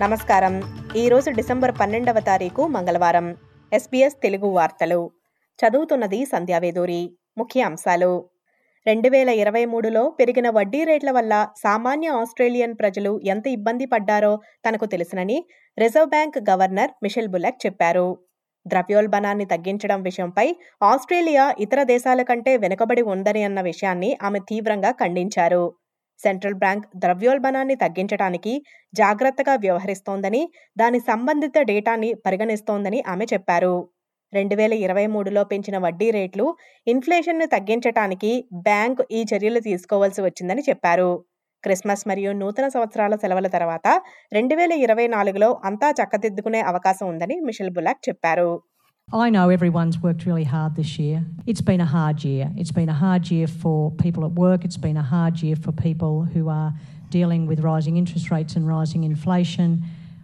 నమస్కారం. ఈరోజు డిసెంబర్ పన్నెండవ తారీఖు మంగళవారం. ఎస్బీఎస్ తెలుగు వార్తలు. చదువుతున్నది సంధ్యావేదూరి ముఖ్య అంశాలు రెండు వేల ఇరవై మూడులో పెరిగిన వడ్డీ రేట్ల వల్ల సామాన్య ఆస్ట్రేలియన్ ప్రజలు ఎంత ఇబ్బంది పడ్డారో తనకు తెలుసునని reserve bank governor Michele Bullock చెప్పారు. ద్రవ్యోల్బణాన్ని తగ్గించడం విషయంపై ఆస్ట్రేలియా ఇతర దేశాల కంటే వెనుకబడి ఉందని అన్న విషయాన్ని ఆమె తీవ్రంగా ఖండించారు. సెంట్రల్ బ్యాంక్ ద్రవ్యోల్బణాన్ని తగ్గించడానికి జాగ్రత్తగా వ్యవహరిస్తోందని దాని సంబంధిత డేటాని పరిగణిస్తోందని ఆమె చెప్పారు. రెండు వేల ఇరవై మూడులో పెంచిన వడ్డీ రేట్లు ఇన్ఫ్లేషన్ను తగ్గించడానికి బ్యాంక్ ఈ చర్యలు తీసుకోవాల్సి వచ్చిందని చెప్పారు. క్రిస్మస్ మరియు నూతన సంవత్సరాల సెలవుల తర్వాత రెండు వేల ఇరవై నాలుగులో అంతా చక్కదిద్దుకునే అవకాశం ఉందని మిషెల్ బులాక్ చెప్పారు. I know everyone's worked really hard this year. It's been a hard year. It's been a hard year for people at work. It's been a hard year for people who are dealing with rising interest rates and rising inflation.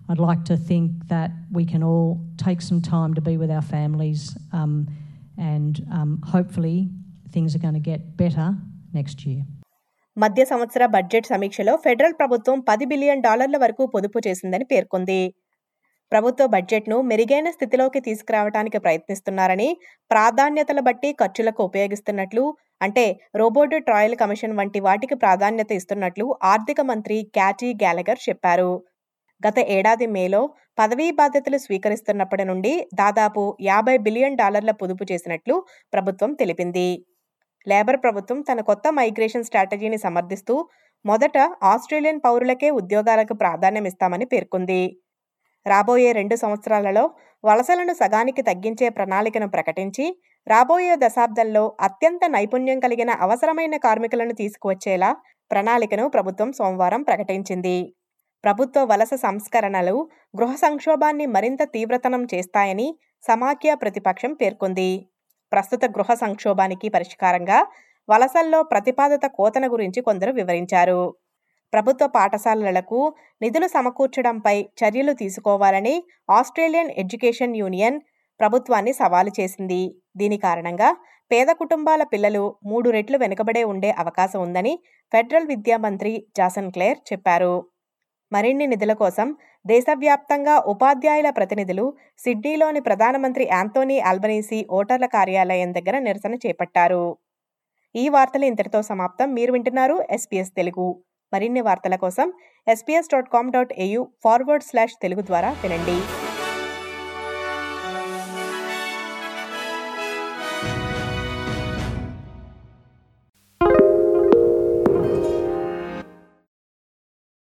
I'd like to think that we can all take some time to be with our families um, and um, hopefully things are going to get better next year. మధ్య సంవత్సర budget సమీక్షలో federal ప్రభుత్వం పది billion డాలర్ల వరకు పొదుపు చేసిందని పేర్కొంది ప్రభుత్వ బడ్జెట్ను మెరుగైన స్థితిలోకి తీసుకురావడానికి ప్రయత్నిస్తున్నారని ప్రాధాన్యతల బట్టి ఖర్చులకు ఉపయోగిస్తున్నట్లు అంటే రోబోట్ ట్రయల్ కమిషన్ వంటి వాటికి ప్రాధాన్యత ఇస్తున్నట్లు ఆర్థిక మంత్రి క్యాటీ గ్యాలగర్ చెప్పారు. గత ఏడాది మేలో పదవీ బాధ్యతలు స్వీకరిస్తున్నప్పటి నుండి దాదాపు యాభై బిలియన్ డాలర్ల పొదుపు చేసినట్లు ప్రభుత్వం తెలిపింది. లేబర్ ప్రభుత్వం తన కొత్త మైగ్రేషన్ స్ట్రాటజీని సమర్థిస్తూ మొదట ఆస్ట్రేలియన్ పౌరులకే ఉద్యోగాలకు ప్రాధాన్యం ఇస్తామని పేర్కొంది. రాబోయే రెండు సంవత్సరాలలో వలసలను సగానికి తగ్గించే ప్రణాళికను ప్రకటించి రాబోయే దశాబ్దంలో అత్యంత నైపుణ్యం కలిగిన అవసరమైన కార్మికులను తీసుకువచ్చేలా ప్రణాళికను ప్రభుత్వం సోమవారం ప్రకటించింది. ప్రభుత్వ వలస సంస్కరణలు గృహ సంక్షోభాన్ని మరింత తీవ్రతనం చేస్తాయని సమాఖ్య ప్రతిపక్షం పేర్కొంది. ప్రస్తుత గృహ సంక్షోభానికి పరిష్కారంగా వలసల్లో ప్రతిపాదిత కోతన గురించి కొందరు వివరించారు. ప్రభుత్వ పాఠశాలలకు నిధులు సమకూర్చడంపై చర్యలు తీసుకోవాలని ఆస్ట్రేలియన్ ఎడ్యుకేషన్ యూనియన్ ప్రభుత్వాన్ని సవాలు చేసింది. దీని కారణంగా పేద కుటుంబాల పిల్లలు మూడు రెట్లు వెనుకబడే ఉండే అవకాశం ఉందని ఫెడరల్ విద్యా మంత్రి జాసన్ క్లేర్ చెప్పారు. మరిన్ని నిధుల కోసం దేశవ్యాప్తంగా ఉపాధ్యాయుల ప్రతినిధులు సిడ్నీలోని ప్రధానమంత్రి యాంతోనీ ఆల్బనీసీ ఓటర్ల కార్యాలయం దగ్గర నిరసన చేపట్టారు. ఈ వార్తలు ఇంతటితో సమాప్తం. మీరు వింటున్నారు ఎస్పీఎస్ తెలుగు. మరిన్ని వార్తల కోసం SBS dot com dot AU forward slash Telugu ద్వారా వినండి.